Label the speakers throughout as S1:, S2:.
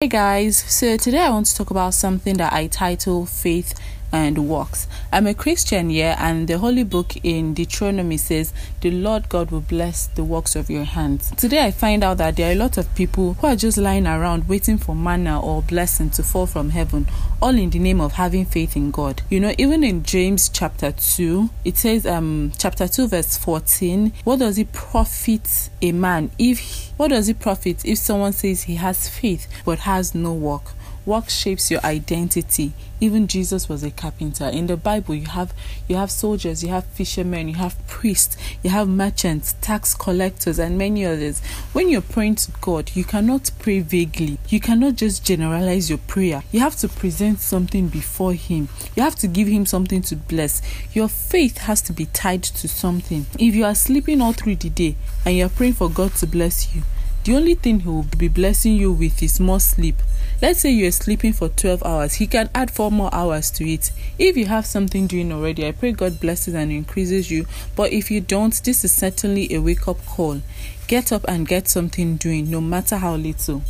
S1: Hey guys, so today I want to talk about something that I title Faith and Works. I'm a Christian, yeah, and the holy book in Deuteronomy says, The Lord God will bless the works of your hands. Today I find out that there are a lot of people who are just lying around waiting for manna or blessing to fall from heaven, all in the name of having faith in God. You know, even in James chapter 2, it says, um, chapter 2, verse 14, what does it profit a man if what does it profit if someone says he has faith but has no work? Work shapes your identity. Even Jesus was a carpenter. In the Bible, you have you have soldiers, you have fishermen, you have priests, you have merchants, tax collectors, and many others. When you're praying to God, you cannot pray vaguely. You cannot just generalize your prayer. You have to present something before Him. You have to give Him something to bless. Your faith has to be tied to something. If you are sleeping all through the day and you're praying for God to bless you, the only thing he will be blessing you with is more sleep. Let's say you're sleeping for 12 hours, he can add 4 more hours to it. If you have something doing already, I pray God blesses and increases you. But if you don't, this is certainly a wake up call. Get up and get something doing, no matter how little.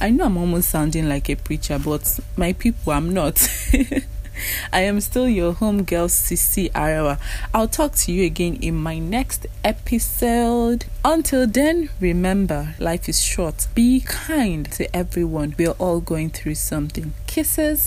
S1: I know I'm almost sounding like a preacher, but my people, I'm not. I am still your home girl, Sissy Arawa. I'll talk to you again in my next episode. Until then, remember life is short. Be kind to everyone. We're all going through something. Kisses.